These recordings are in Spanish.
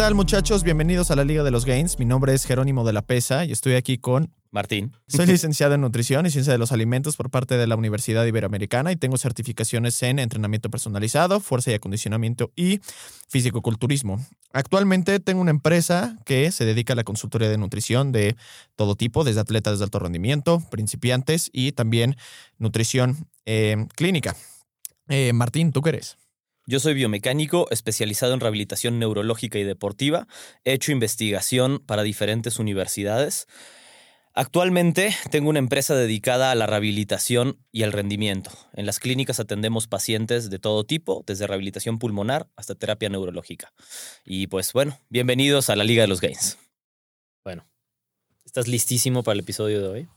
tal muchachos? Bienvenidos a la Liga de los Gains. Mi nombre es Jerónimo de la Pesa y estoy aquí con... Martín. Soy licenciado en Nutrición y Ciencia de los Alimentos por parte de la Universidad Iberoamericana y tengo certificaciones en entrenamiento personalizado, fuerza y acondicionamiento y fisicoculturismo. Actualmente tengo una empresa que se dedica a la consultoría de nutrición de todo tipo, desde atletas de alto rendimiento, principiantes y también nutrición eh, clínica. Eh, Martín, ¿tú qué eres? Yo soy biomecánico especializado en rehabilitación neurológica y deportiva. He hecho investigación para diferentes universidades. Actualmente tengo una empresa dedicada a la rehabilitación y al rendimiento. En las clínicas atendemos pacientes de todo tipo, desde rehabilitación pulmonar hasta terapia neurológica. Y pues bueno, bienvenidos a la Liga de los Gains. Bueno, ¿estás listísimo para el episodio de hoy?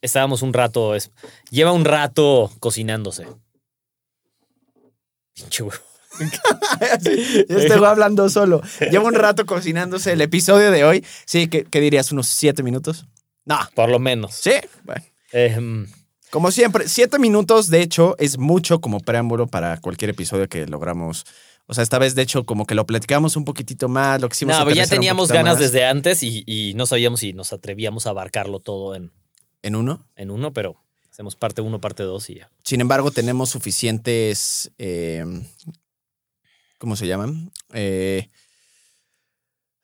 Estábamos un rato, lleva un rato cocinándose. Pinche huevo. Yo estoy hablando solo. Llevo un rato cocinándose el episodio de hoy. Sí, ¿qué, qué dirías? ¿Unos siete minutos? No. Por lo menos. Sí, bueno. Como siempre, siete minutos, de hecho, es mucho como preámbulo para cualquier episodio que logramos. O sea, esta vez, de hecho, como que lo platicamos un poquitito más, lo quisimos no, pero ya teníamos ganas más. desde antes y, y no sabíamos si nos atrevíamos a abarcarlo todo en, ¿En uno? en uno, pero hacemos parte uno, parte dos y ya. Sin embargo, tenemos suficientes. eh, ¿Cómo se llaman? Eh,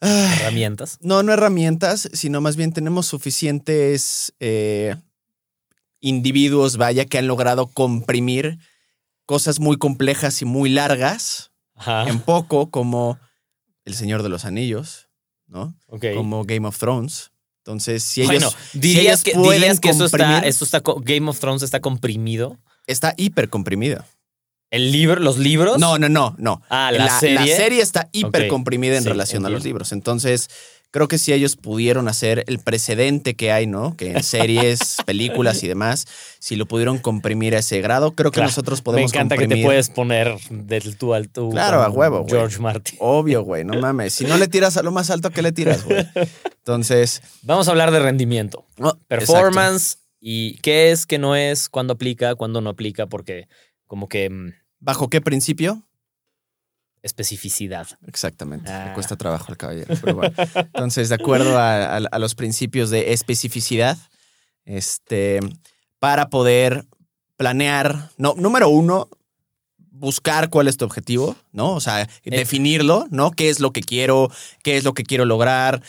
Herramientas. no, no herramientas, sino más bien tenemos suficientes eh, individuos, vaya, que han logrado comprimir cosas muy complejas y muy largas Ajá. en poco, como El Señor de los Anillos, ¿no? Ok. Como Game of Thrones. Entonces, si bueno, ellos, si dirías ellos que, dirías que eso está, esto está, Game of Thrones está comprimido. está hiper comprimido. ¿El libro, los libros? No, no, no, no. Ah, ¿la serie? serie está hiper comprimida en sí, relación a los libros. Entonces, creo que si ellos pudieron hacer el precedente que hay, ¿no? Que en series, películas y demás, si lo pudieron comprimir a ese grado, creo que Claro. nosotros Me podemos encanta que te puedes poner del tú al tú. Claro, a huevo, güey. George Martin. Obvio, güey, no mames. Si no le tiras a lo más alto, ¿qué le tiras, güey? Entonces, Vamos a hablar de rendimiento. no, Performance y qué es, qué no es, cuándo aplica, cuándo no aplica, porque como que mm. ¿Bajo qué principio? Especificidad. Exactamente. Ah. Le cuesta trabajo al caballero. Pero bueno. Entonces, de acuerdo a, a- a los principios de especificidad, este, para poder planear, no, número uno, buscar cuál es tu objetivo, ¿no? O sea, definirlo, ¿no? ¿Qué es lo que quiero? ¿Qué es lo que quiero lograr?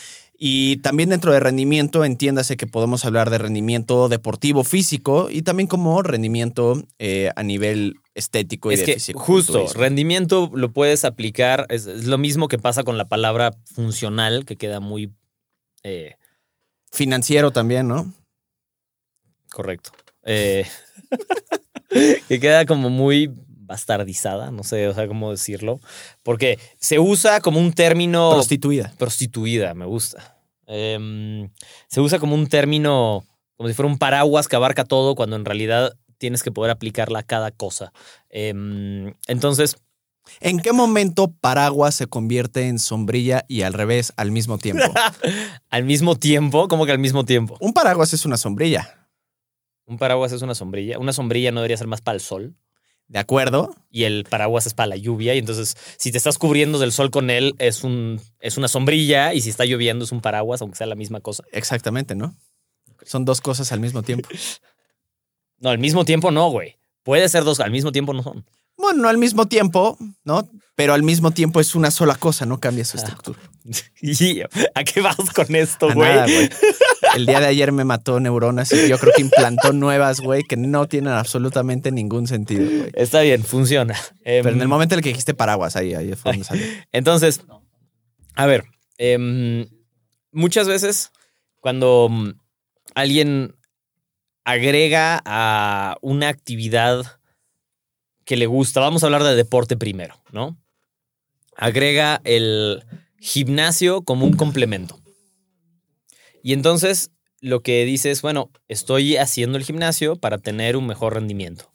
Y también dentro de rendimiento, entiéndase que podemos hablar de rendimiento deportivo físico y también como rendimiento eh, a nivel estético y Es de que fisicoculturismo. justo, rendimiento lo puedes aplicar, es, es lo mismo que pasa con la palabra funcional, que queda muy eh, Financiero también, ¿no? correcto. Eh, que queda como muy bastardizada, no sé, o sea, cómo decirlo, porque se usa como un término Prostituida. prostituida, me gusta. Em, se usa como un término, como si fuera un paraguas que abarca todo, cuando en realidad tienes que poder aplicarla a cada cosa. Em, entonces, ¿En qué momento paraguas se convierte en sombrilla y al revés al mismo tiempo? al mismo tiempo, como que al mismo tiempo. Un paraguas es una sombrilla, Un paraguas es una sombrilla. Una sombrilla no debería ser más para el sol. ¿de acuerdo? Y el paraguas es para la lluvia. Y entonces, si te estás cubriendo del sol con él, es, un, es una sombrilla. Y si está lloviendo, es un paraguas, aunque sea la misma cosa. Exactamente, ¿no? Son dos cosas al mismo tiempo. No, al mismo tiempo no, güey. Puede ser dos, al mismo tiempo no son. Bueno, no al mismo tiempo, ¿no? Pero al mismo tiempo es una sola cosa, no cambia su estructura. Y, ¿A qué vas con esto, güey? nada, güey. El día de ayer me mató neuronas y yo creo que implantó nuevas, güey, que no tienen absolutamente ningún sentido, güey. Está bien, funciona. Em, Pero en el momento en el que dijiste paraguas, ahí, ahí fue donde salió. Entonces, a ver, em, muchas veces cuando alguien agrega a una actividad que le gusta, vamos a hablar de deporte primero, ¿no? Agrega el gimnasio como un complemento. Y entonces lo que dice es, bueno, estoy haciendo el gimnasio para tener un mejor rendimiento.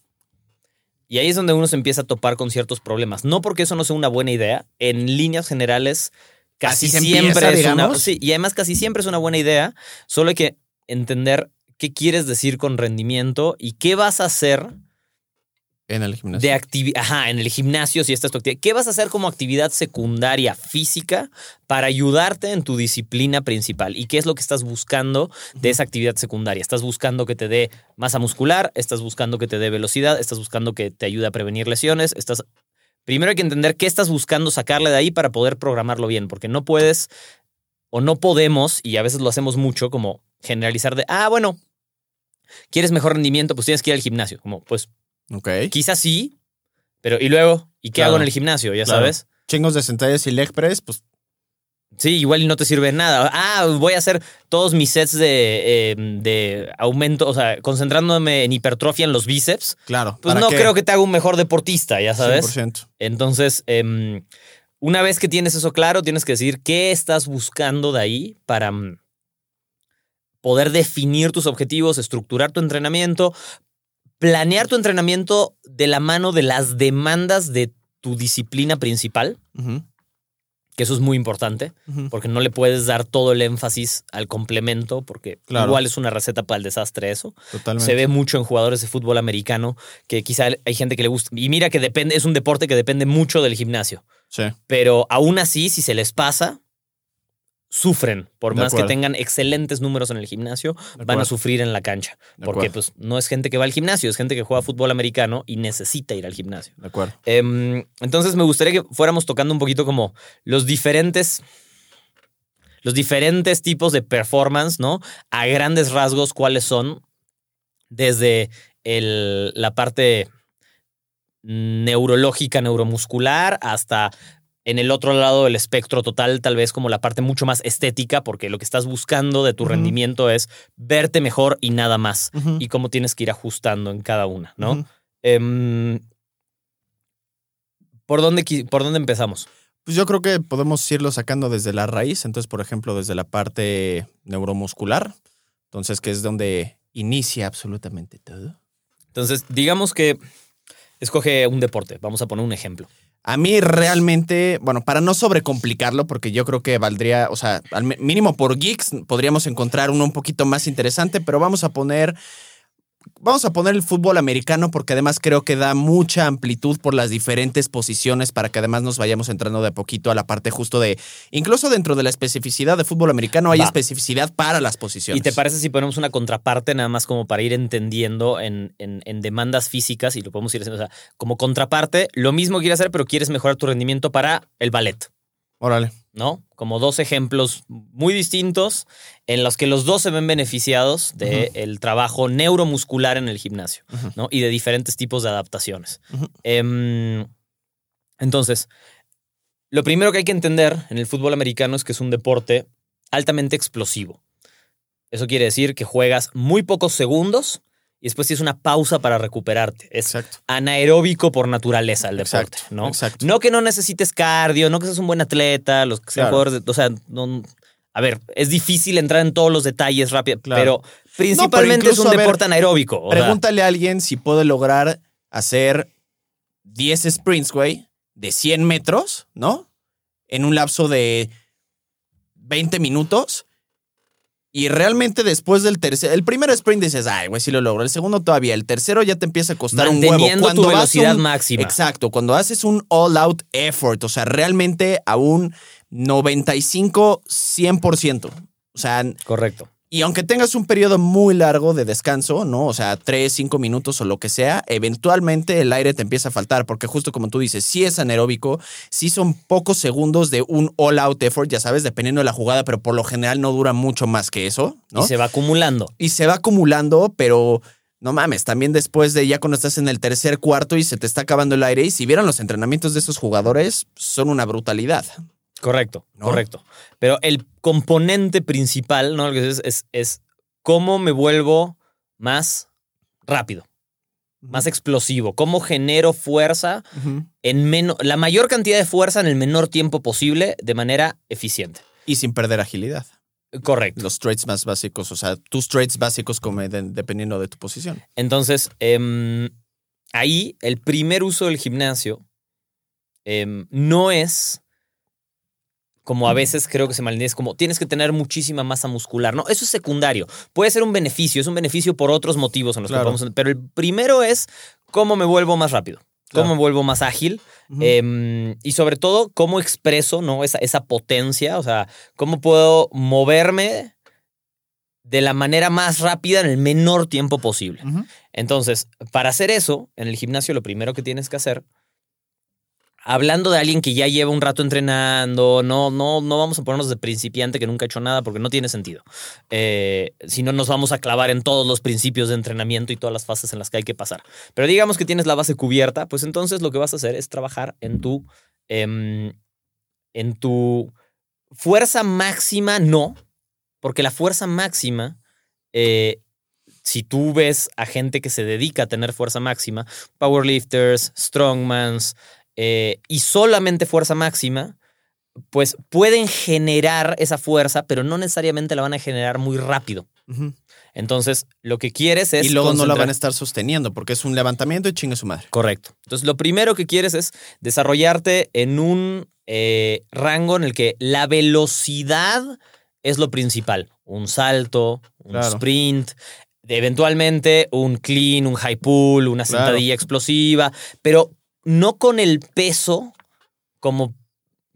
Y ahí es donde uno se empieza a topar con ciertos problemas. No porque eso no sea una buena idea, en líneas generales casi siempre empieza, es una... digamos. Sí, y además casi siempre es una buena idea, solo hay que entender qué quieres decir con rendimiento y qué vas a hacer En el gimnasio. de actividad, ajá, en el gimnasio, si esta es tu actividad, ¿qué vas a hacer como actividad secundaria física para ayudarte en tu disciplina principal? ¿Y qué es lo que estás buscando de esa actividad secundaria? ¿Estás buscando que te dé masa muscular? ¿Estás buscando que te dé velocidad? ¿Estás buscando que te ayude a prevenir lesiones? ¿Estás... Primero hay que entender qué estás buscando sacarle de ahí para poder programarlo bien, porque no puedes o no podemos, y a veces lo hacemos mucho, como generalizar de, ah, bueno, ¿quieres mejor rendimiento? Pues tienes que ir al gimnasio. Como, pues Ok. Quizás sí, pero ¿y luego? ¿Y qué Claro. hago en el gimnasio? Ya Claro. sabes. Chingos de sentadillas y leg press, pues Sí, igual y no te sirve de nada. Ah, voy a hacer todos mis sets de, eh, de aumento, o sea, concentrándome en hipertrofia en los bíceps. claro. Pues ¿para no qué? creo que te haga un mejor deportista, ya sabes. 100%. Entonces, em, una vez que tienes eso claro, tienes que decir qué estás buscando de ahí para mm, poder definir tus objetivos, estructurar tu entrenamiento, planear tu entrenamiento de la mano de las demandas de tu disciplina principal, que eso es muy importante, porque no le puedes dar todo el énfasis al complemento, porque Claro. igual es una receta para el desastre eso. Totalmente. Se ve mucho en jugadores de fútbol americano, que quizá hay gente que le gusta. Y mira que depende, es un deporte que depende mucho del gimnasio. Sí. Pero aún así, si se les pasa, sufren. Por De más que tengan excelentes números en el gimnasio, de van a sufrir en la cancha. de Porque acuerdo, pues no es gente que va al gimnasio, es gente que juega fútbol americano y necesita ir al gimnasio. De acuerdo. Em, entonces me gustaría que fuéramos tocando un poquito como los diferentes. Los diferentes tipos de performance, ¿no? A grandes rasgos, cuáles son. Desde el- la parte neurológica, neuromuscular, hasta en el otro lado del espectro total, tal vez como la parte mucho más estética, porque lo que estás buscando de tu rendimiento es verte mejor y nada más. Y cómo tienes que ir ajustando en cada una, ¿no? Em, ¿por, dónde, ¿Por dónde empezamos? Pues yo creo que podemos irlo sacando desde la raíz. Entonces, por ejemplo, desde la parte neuromuscular. Entonces, que es donde inicia absolutamente todo. Entonces, digamos que escoge un deporte. Vamos a poner un ejemplo. A mí realmente, bueno, para no sobrecomplicarlo, porque yo creo que valdría, o sea, al mínimo por geeks podríamos encontrar uno un poquito más interesante, pero vamos a poner, vamos a poner el fútbol americano porque además creo que da mucha amplitud por las diferentes posiciones para que además nos vayamos entrando de a poquito a la parte justo de, incluso dentro de la especificidad de fútbol americano hay Va. especificidad para las posiciones. ¿Y te parece si ponemos una contraparte nada más como para ir entendiendo en, en- en demandas físicas y lo podemos ir haciendo? O sea, como contraparte, lo mismo quieres hacer, pero quieres mejorar tu rendimiento para el ballet, Órale. ¿No? Como dos ejemplos muy distintos en los que los dos se ven beneficiados del trabajo neuromuscular en el gimnasio. ¿no? Y de diferentes tipos de adaptaciones. Em, entonces, lo primero que hay que entender en el fútbol americano es que es un deporte altamente explosivo. Eso quiere decir que juegas muy pocos segundos y después tienes una pausa para recuperarte. Es Exacto. anaeróbico por naturaleza el deporte, Exacto, ¿no? exacto. No que no necesites cardio, no que seas un buen atleta, los que sean Claro. jugadores de- o sea, no- a ver, es difícil entrar en todos los detalles rápido, Claro. pero principalmente es incluso, un ver, deporte anaeróbico. o sea, Pregúntale a alguien si puede lograr hacer 10 sprints, güey, de 100 metros, ¿no? En un lapso de 20 minutos. Y realmente después del tercer, el primer sprint dices, ay, güey, sí lo logro. El segundo todavía. El tercero ya te empieza a costar un huevo. Cuando tu vas velocidad un- máxima. Exacto, cuando haces un all out effort, o sea, realmente a un 95, 100%. O sea, Correcto. Y aunque tengas un periodo muy largo de descanso, ¿no? O sea, tres, cinco minutos o lo que sea, eventualmente el aire te empieza a faltar, porque justo como tú dices, sí es anaeróbico, sí son pocos segundos de un all-out effort, ya sabes, dependiendo de la jugada, pero por lo general no dura mucho más que eso, ¿no? Y se va acumulando. y se va acumulando, pero no mames, también después de ya cuando estás en el tercer cuarto y se te está acabando el aire, y si vieran los entrenamientos de esos jugadores, son una brutalidad. Correcto, ¿No? correcto. Pero el componente principal, ¿no? Lo que es, es, es cómo me vuelvo más rápido, más explosivo, cómo genero fuerza en menos, la mayor cantidad de fuerza en el menor tiempo posible de manera eficiente. Y sin perder agilidad. Correcto. Los traits más básicos, o sea, tus traits básicos como de- dependiendo de tu posición. Entonces, em, ahí el primer uso del gimnasio em, no es como a veces creo que se malentiende, es como tienes que tener muchísima masa muscular. No, eso es secundario. Puede ser un beneficio, es un beneficio por otros motivos en los Claro. que podemos. Pero el primero es ¿cómo me vuelvo más rápido? ¿Cómo Claro. me vuelvo más ágil? Em, y sobre todo, ¿cómo expreso ¿no? esa, esa potencia? O sea, ¿cómo puedo moverme de la manera más rápida en el menor tiempo posible? Entonces, para hacer eso, en el gimnasio lo primero que tienes que hacer, hablando de alguien que ya lleva un rato entrenando, no, no, no vamos a ponernos de principiante que nunca ha hecho nada porque no tiene sentido. Eh, si no, nos vamos a clavar en todos los principios de entrenamiento y todas las fases en las que hay que pasar. Pero digamos que tienes la base cubierta, pues entonces lo que vas a hacer es trabajar en tu, em, en tu fuerza máxima, no, porque la fuerza máxima eh, si tú ves a gente que se dedica a tener fuerza máxima, powerlifters, strongmans, eh, y solamente fuerza máxima, pues pueden generar esa fuerza, pero no necesariamente la van a generar muy rápido. Entonces, lo que quieres es. Y luego no la van a estar sosteniendo porque es un levantamiento y chingue su madre. Correcto. Entonces, lo primero que quieres es desarrollarte en un eh, rango en el que la velocidad es lo principal. Un salto, un Claro. sprint, eventualmente un clean, un high pull, una Claro. sentadilla explosiva, pero no con el peso como,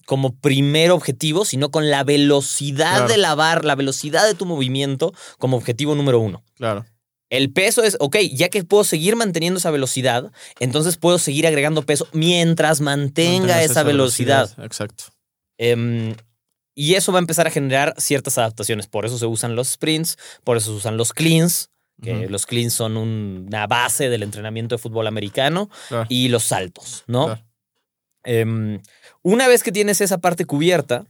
como primer objetivo, sino con la velocidad Claro. de la barra, la velocidad de tu movimiento como objetivo número uno. Claro. El peso es, ok, ya que puedo seguir manteniendo esa velocidad, entonces puedo seguir agregando peso mientras mantenga esa, velocidad. Exacto. Em, y eso va a empezar a generar ciertas adaptaciones. Por eso se usan los sprints, por eso se usan los cleans, que los cleans son un- una base del entrenamiento de fútbol americano, Claro. y los saltos, ¿no? Claro. Em, una vez que tienes esa parte cubierta,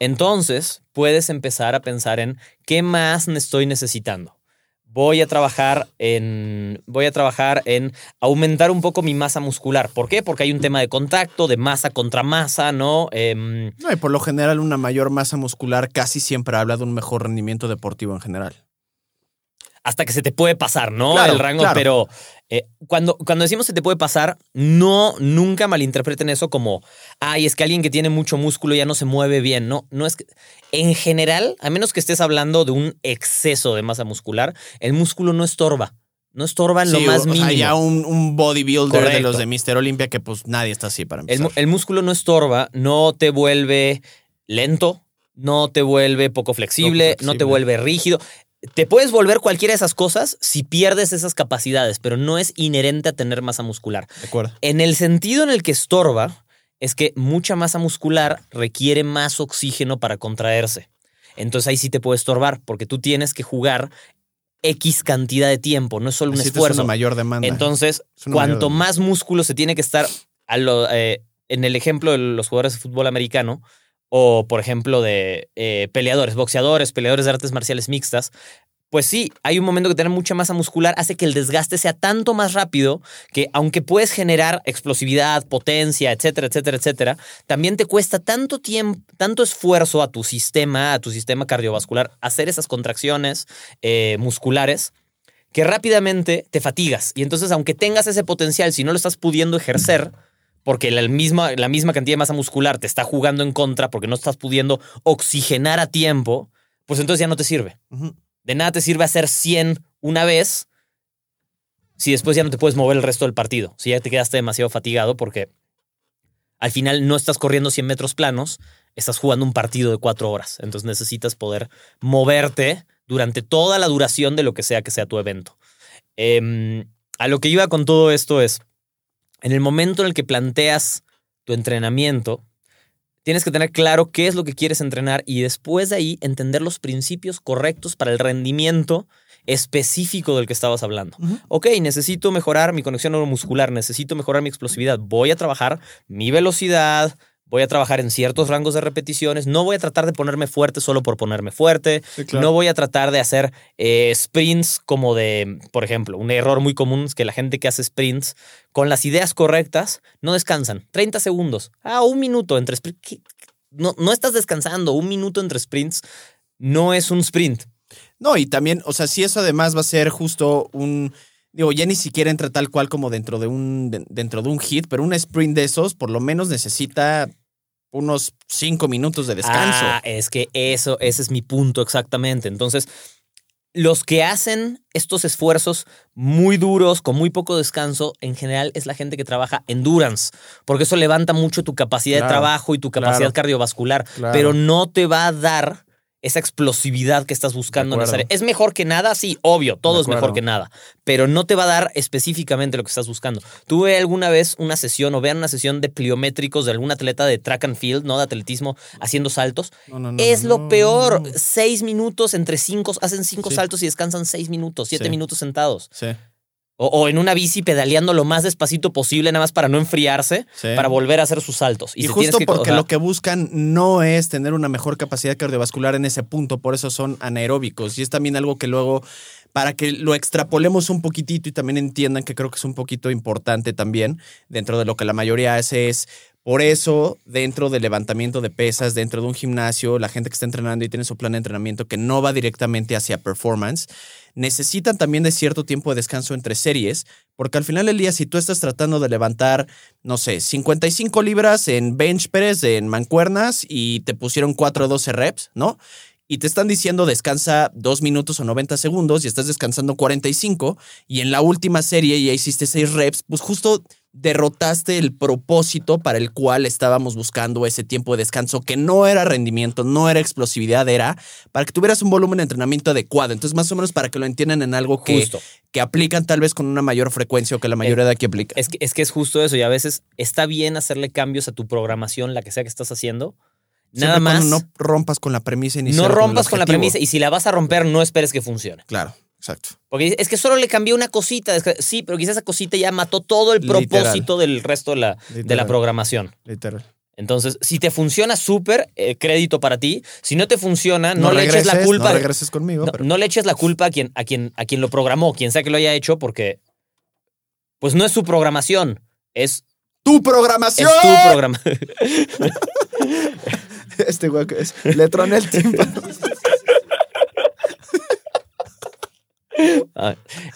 entonces puedes empezar a pensar en qué más estoy necesitando. Voy a trabajar en. Voy a trabajar en aumentar un poco mi masa muscular. ¿Por qué? Porque hay un tema de contacto, de masa contra masa, ¿no? Em, No, y por lo general una mayor masa muscular casi siempre habla de un mejor rendimiento deportivo en general. Hasta que se te puede pasar, ¿no? Claro, el rango, claro. pero eh, cuando, cuando decimos se te puede pasar, no, nunca malinterpreten eso como, ay, es que alguien que tiene mucho músculo ya no se mueve bien, no, no es que, en general, a menos que estés hablando de un exceso de masa muscular, el músculo no estorba, no estorba en lo más o sea, mínimo. ya un, un bodybuilder de los de Mr. Olympia que pues nadie está así para empezar. el músculo no estorba, no te vuelve lento, no te vuelve poco flexible, Poco no te vuelve rígido. Te puedes volver cualquiera de esas cosas si pierdes esas capacidades, pero no es inherente a tener masa muscular. de acuerdo. En el sentido en el que estorba, es que mucha masa muscular requiere más oxígeno para contraerse. Entonces ahí sí te puede estorbar, porque tú tienes que jugar X cantidad de tiempo, no es solo un esfuerzo. una mayor demanda. Entonces, Es cuanto demanda. más músculo se tiene que estar a lo- eh, en el ejemplo de los jugadores de fútbol americano, o por ejemplo de eh, peleadores, boxeadores, peleadores de artes marciales mixtas, pues sí, hay un momento que tener mucha masa muscular hace que el desgaste sea tanto más rápido que aunque puedes generar explosividad, potencia, etcétera, etcétera, etcétera, también te cuesta tanto tiempo, tanto esfuerzo a tu sistema, a tu sistema cardiovascular, hacer esas contracciones eh, musculares que rápidamente te fatigas. Y entonces, aunque tengas ese potencial, si no lo estás pudiendo ejercer, porque la misma, la misma cantidad de masa muscular te está jugando en contra, porque no estás pudiendo oxigenar a tiempo, pues entonces ya no te sirve. De nada te sirve hacer 100 una vez si después ya no te puedes mover el resto del partido. Si ya te quedaste demasiado fatigado porque al final no estás corriendo 100 metros planos, estás jugando un partido de cuatro horas. Entonces necesitas poder moverte durante toda la duración de lo que sea que sea tu evento. Em, a lo que iba con todo esto es, en el momento en el que planteas tu entrenamiento, tienes que tener claro qué es lo que quieres entrenar y después de ahí entender los principios correctos para el rendimiento específico del que estabas hablando. Ok, necesito mejorar mi conexión neuromuscular, necesito mejorar mi explosividad, voy a trabajar mi velocidad, voy a trabajar en ciertos rangos de repeticiones, no voy a tratar de ponerme fuerte solo por ponerme fuerte, Sí, claro. no voy a tratar de hacer eh, sprints como de, por ejemplo, un error muy común es que la gente que hace sprints con las ideas correctas no descansan. 30 segundos, ah, un minuto entre sprints. No, no estás descansando, un minuto entre sprints no es un sprint. No, y también, o sea, si eso además va a ser justo un. Digo, ya ni siquiera entra tal cual como dentro de un, de- dentro de un hit, pero un sprint de esos por lo menos necesita unos cinco minutos de descanso. Ah, es que eso, ese es mi punto exactamente. Entonces, los que hacen estos esfuerzos muy duros, con muy poco descanso, en general es la gente que trabaja endurance, porque eso levanta mucho tu capacidad de trabajo y tu capacidad claro. cardiovascular, Claro. pero no te va a dar esa explosividad que estás buscando necesaria. ¿Es mejor que nada? Sí, obvio, todo es mejor que nada, pero no te va a dar específicamente lo que estás buscando. Tuve alguna vez una sesión o vean una sesión de pliométricos de algún atleta de track and field, no de atletismo, haciendo saltos. No, no, no, es lo peor. Seis minutos entre cinco, hacen cinco Sí. saltos y descansan seis minutos, siete Sí. minutos sentados. Sí, O, o en una bici pedaleando lo más despacito posible, nada más para no enfriarse, sí. para volver a hacer sus saltos. Y, justo que- porque o sea, lo que buscan no es tener una mejor capacidad cardiovascular en ese punto, por eso son anaeróbicos. Y es también algo que luego, para que lo extrapolemos un poquitito y también entiendan que creo que es un poquito importante también, dentro de lo que la mayoría hace es, por eso, dentro del levantamiento de pesas, dentro de un gimnasio, la gente que está entrenando y tiene su plan de entrenamiento que no va directamente hacia performance, necesitan también de cierto tiempo de descanso entre series, porque al final del día, si tú estás tratando de levantar, no sé, 55 libras en bench press, en mancuernas, y te pusieron 4 o 12 reps, ¿no? Y te están diciendo descansa 2 minutos o 90 segundos y estás descansando 45, y en la última serie ya hiciste 6 reps, pues justo derrotaste el propósito para el cual estábamos buscando ese tiempo de descanso, que no era rendimiento, no era explosividad, era para que tuvieras un volumen de entrenamiento adecuado. Entonces, más o menos para que lo entiendan en algo que, Justo. que aplican tal vez con una mayor frecuencia o que la mayoría de aquí aplica. Es que, es que es justo eso. Y a veces está bien hacerle cambios a tu programación, la que sea que estás haciendo. Nada Siempre más. No rompas con la premisa inicial. no rompas con la premisa. Y si la vas a romper, no esperes que funcione. Claro, exacto. Porque es que solo le cambié una cosita. Sí, pero quizás esa cosita ya mató todo el Literal. propósito del resto de la, de la programación. Literal. Entonces, si te funciona súper, eh, crédito para ti. Si no te funciona, no, le eches la culpa. No regreses conmigo. no, pero- no le eches la culpa a quien, a, quien, a quien lo programó, quien sea que lo haya hecho, porque pues no es su programación. Es, ¡Tu es programación! tu programa. Este que es. Le troné el tímpano. Ah,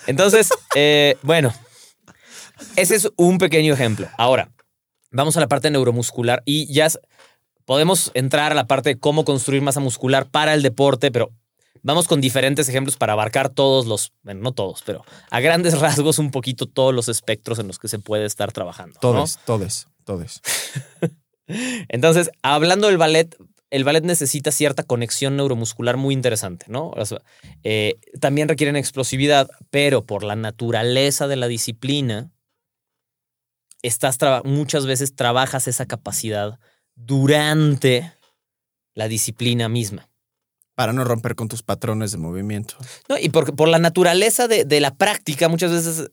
Entonces, eh, bueno, ese es un pequeño ejemplo. Ahora, vamos a la parte neuromuscular y ya podemos entrar a la parte de cómo construir masa muscular para el deporte, pero vamos con diferentes ejemplos para abarcar todos los, bueno, no todos, pero a grandes rasgos un poquito todos los espectros en los que se puede estar trabajando. ¿no? Todos, todos, todos. Entonces, hablando del ballet, el ballet necesita cierta conexión neuromuscular muy interesante, ¿no? O sea, eh, también requieren explosividad, pero por la naturaleza de la disciplina, estás muchas veces trabajas esa capacidad durante la disciplina misma. Para no romper con tus patrones de movimiento. ¿no? Y porque por la naturaleza de, de la práctica, muchas veces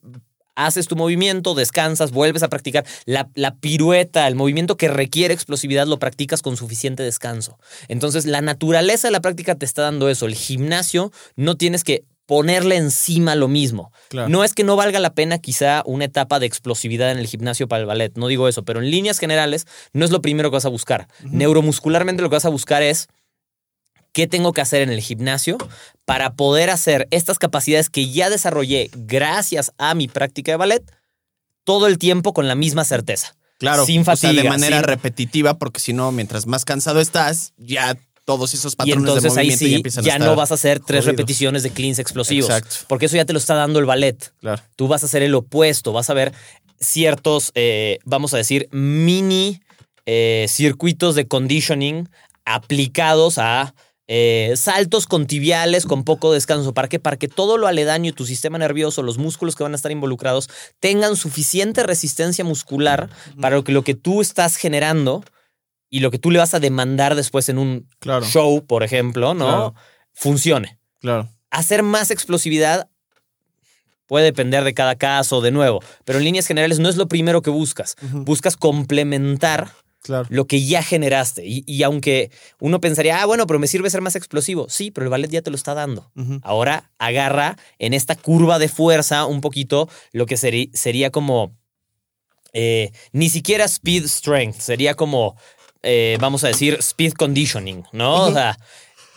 haces tu movimiento, descansas, vuelves a practicar. La, la pirueta, el movimiento que requiere explosividad, lo practicas con suficiente descanso. Entonces, la naturaleza de la práctica te está dando eso. El gimnasio no tienes que ponerle encima lo mismo. Claro. No es que no valga la pena quizá una etapa de explosividad en el gimnasio para el ballet, no digo eso, pero en líneas generales no es lo primero que vas a buscar. Neuromuscularmente lo que vas a buscar es qué tengo que hacer en el gimnasio para poder hacer estas capacidades que ya desarrollé gracias a mi práctica de ballet todo el tiempo con la misma certeza. Claro. Sin O sea, de fatiga, manera sin- repetitiva, porque si no, mientras más cansado estás, ya todos esos Y patrones de entonces ahí movimiento ya sí, empiezan a ya estar no vas a hacer tres jodidos. repeticiones de cleans explosivos. Exacto. Porque eso ya te lo está dando el ballet. Claro. Tú vas a hacer el opuesto, vas a ver ciertos, eh, vamos a decir, mini eh, circuitos de conditioning aplicados a eh, saltos con tibiales con poco descanso. ¿Para qué? Para que todo lo aledaño, tu sistema nervioso, los músculos que van a estar involucrados, tengan suficiente resistencia muscular para que lo que tú estás generando y lo que tú le vas a demandar después en un Claro. show, por ejemplo, ¿no? Claro. Funcione Claro. hacer más explosividad puede depender de cada caso, de nuevo, pero en líneas generales no es lo primero que buscas. Buscas complementar Claro. lo que ya generaste. Y, y aunque uno pensaría, ah, bueno, pero me sirve ser más explosivo. Sí, pero el ballet ya te lo está dando. Ahora agarra en esta curva de fuerza un poquito lo que sería como eh, ni siquiera speed strength, sería como, eh, vamos a decir, speed conditioning, ¿no? O sea,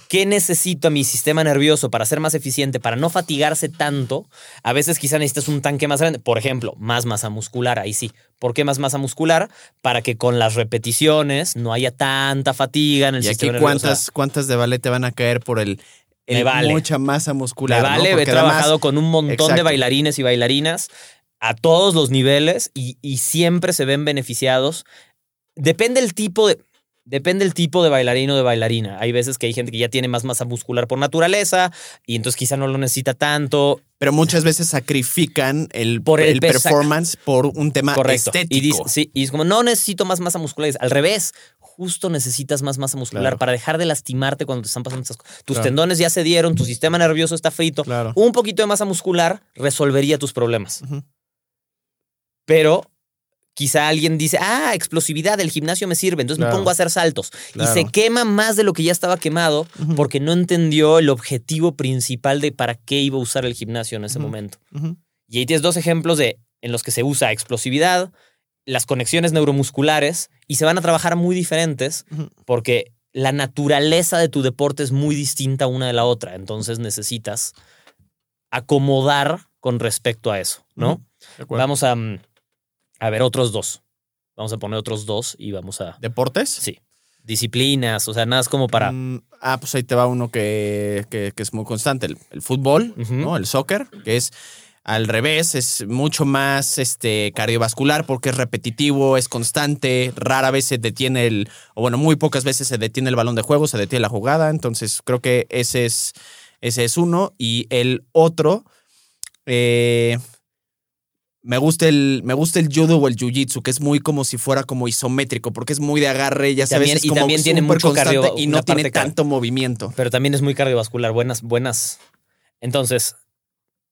¿qué necesito a mi sistema nervioso para ser más eficiente, para no fatigarse tanto? A veces quizá necesitas un tanque más grande, por ejemplo, más masa muscular, ahí sí. ¿Por qué más masa muscular? Para que con las repeticiones no haya tanta fatiga en el Y aquí sistema nervioso. cuántas, cuántas de ballet te van a caer por el Me vale. mucha masa muscular. Me ¿no? vale, he además- trabajado con un montón de bailarines y bailarinas a todos los niveles y, y siempre se ven beneficiados. Depende el tipo de. Depende el tipo de bailarín o de bailarina. Hay veces que hay gente que ya tiene más masa muscular por naturaleza y entonces quizá no lo necesita tanto. Pero muchas veces sacrifican el, Por el el pesa- performance por un tema Correcto. estético. Y, dice- sí, y es como, no necesito más masa muscular. Es Al revés, justo necesitas más masa muscular Claro. para dejar de lastimarte cuando te están pasando estas cosas. Tus Claro. tendones ya se dieron, tu sistema nervioso está frito. Claro. Un poquito de masa muscular resolvería tus problemas. Pero quizá alguien dice, ah, explosividad, el gimnasio me sirve, entonces Claro. me pongo a hacer saltos. Claro. Y se quema más de lo que ya estaba quemado porque no entendió el objetivo principal de para qué iba a usar el gimnasio en ese momento. Y ahí tienes dos ejemplos de en los que se usa explosividad, las conexiones neuromusculares, y se van a trabajar muy diferentes porque la naturaleza de tu deporte es muy distinta una de la otra. Entonces necesitas acomodar con respecto a eso, ¿no? Ujú. De acuerdo. Vamos a, mm, a ver otros dos. Vamos a poner otros dos y vamos a... ¿Deportes? Sí. Disciplinas, o sea, nada es como para... Mm, ah, pues ahí te va uno que, que- que es muy constante. El, el fútbol. ¿no? El soccer, que es al revés, es mucho más este, cardiovascular porque es repetitivo, es constante, rara vez se detiene el, o bueno, muy pocas veces se detiene el balón de juego, se detiene la jugada. Entonces creo que ese es, ese es uno. Y el otro, eh, me gusta el, me gusta el judo o el jiu-jitsu, que es muy como si fuera como isométrico, porque es muy de agarre, ya sabes, también- es y también tiene mucho constante cardio- y no tiene tanto movimiento. Pero también es muy cardiovascular. Buenas, buenas. Entonces,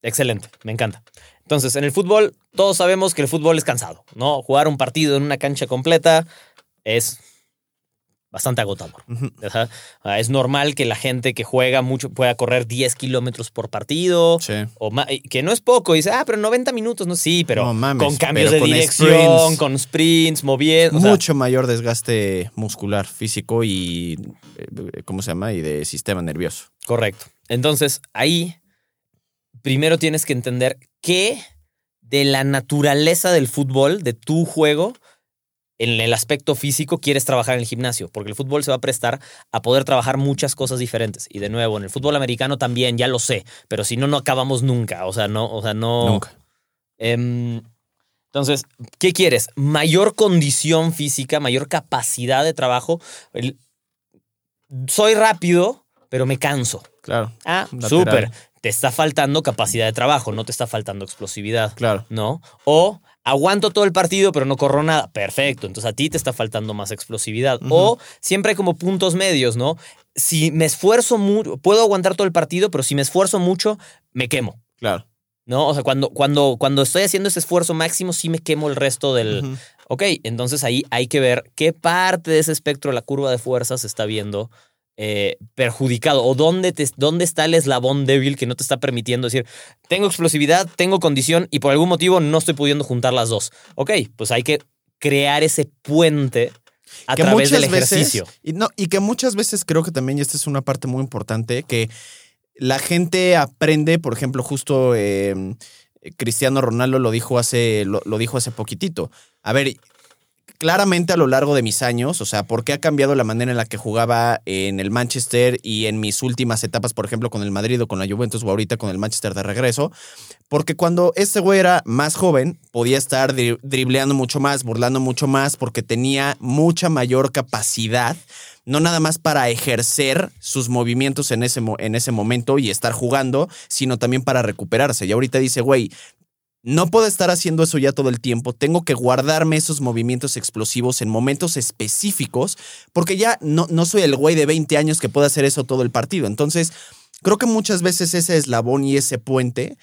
excelente, me encanta. Entonces, en el fútbol, todos sabemos que el fútbol es cansado, ¿no? Jugar un partido en una cancha completa es bastante agotador. Ah, Es normal que la gente que juega mucho pueda correr 10 kilómetros por partido. Sí. O que no es poco, dice, ah, pero 90 minutos, no, sí, pero No mames, con cambios pero de con dirección, sprints. con sprints, moviendo. o sea, Mucho mayor desgaste muscular, físico y, eh, ¿cómo se llama? Y de sistema nervioso. Correcto. Entonces, ahí primero tienes que entender qué de la naturaleza del fútbol, de tu juego, en el aspecto físico quieres trabajar en el gimnasio, porque el fútbol se va a prestar a poder trabajar muchas cosas diferentes. Y de nuevo, en el fútbol americano también, ya lo sé, pero si no, no acabamos nunca. O sea, no, o sea, no. Nunca. Em, entonces, ¿qué quieres? Mayor condición física, mayor capacidad de trabajo. El- soy rápido, pero me canso. Claro, Ah, súper. Te está faltando capacidad de trabajo, no te está faltando explosividad, claro. ¿no? O aguanto todo el partido, pero no corro nada. Perfecto. Entonces a ti te está faltando más explosividad. O siempre hay como puntos medios, ¿no? Si me esfuerzo mucho, puedo aguantar todo el partido, pero si me esfuerzo mucho, me quemo. Claro. ¿No? O sea, cuando, cuando, cuando estoy haciendo ese esfuerzo máximo, sí me quemo el resto del. Ok, entonces ahí hay que ver qué parte de ese espectro de la curva de fuerza se está viendo eh, perjudicado o dónde, te, dónde está el eslabón débil que no te está permitiendo decir, tengo explosividad, tengo condición y por algún motivo no estoy pudiendo juntar las dos. Ok, pues hay que crear ese puente a que través del veces- ejercicio. y, no, y que muchas veces creo que también, y esta es una parte muy importante, que la gente aprende, por ejemplo, justo eh, Cristiano Ronaldo lo dijo hace, lo, lo dijo hace poquitito. A ver, claramente a lo largo de mis años, o sea, ¿por qué ha cambiado la manera en la que jugaba en el Manchester y en mis últimas etapas, por ejemplo, con el Madrid o con la Juventus o ahorita con el Manchester de regreso? Porque cuando este güey era más joven, podía estar dri- dribleando mucho más, burlando mucho más, porque tenía mucha mayor capacidad, no nada más para ejercer sus movimientos en ese, en ese momento y estar jugando, sino también para recuperarse. Y ahorita dice, güey, no puedo estar haciendo eso ya todo el tiempo. Tengo que guardarme esos movimientos explosivos en momentos específicos, porque ya no, no soy el güey de 20 años que puede hacer eso todo el partido. Entonces, creo que muchas veces ese eslabón y ese puente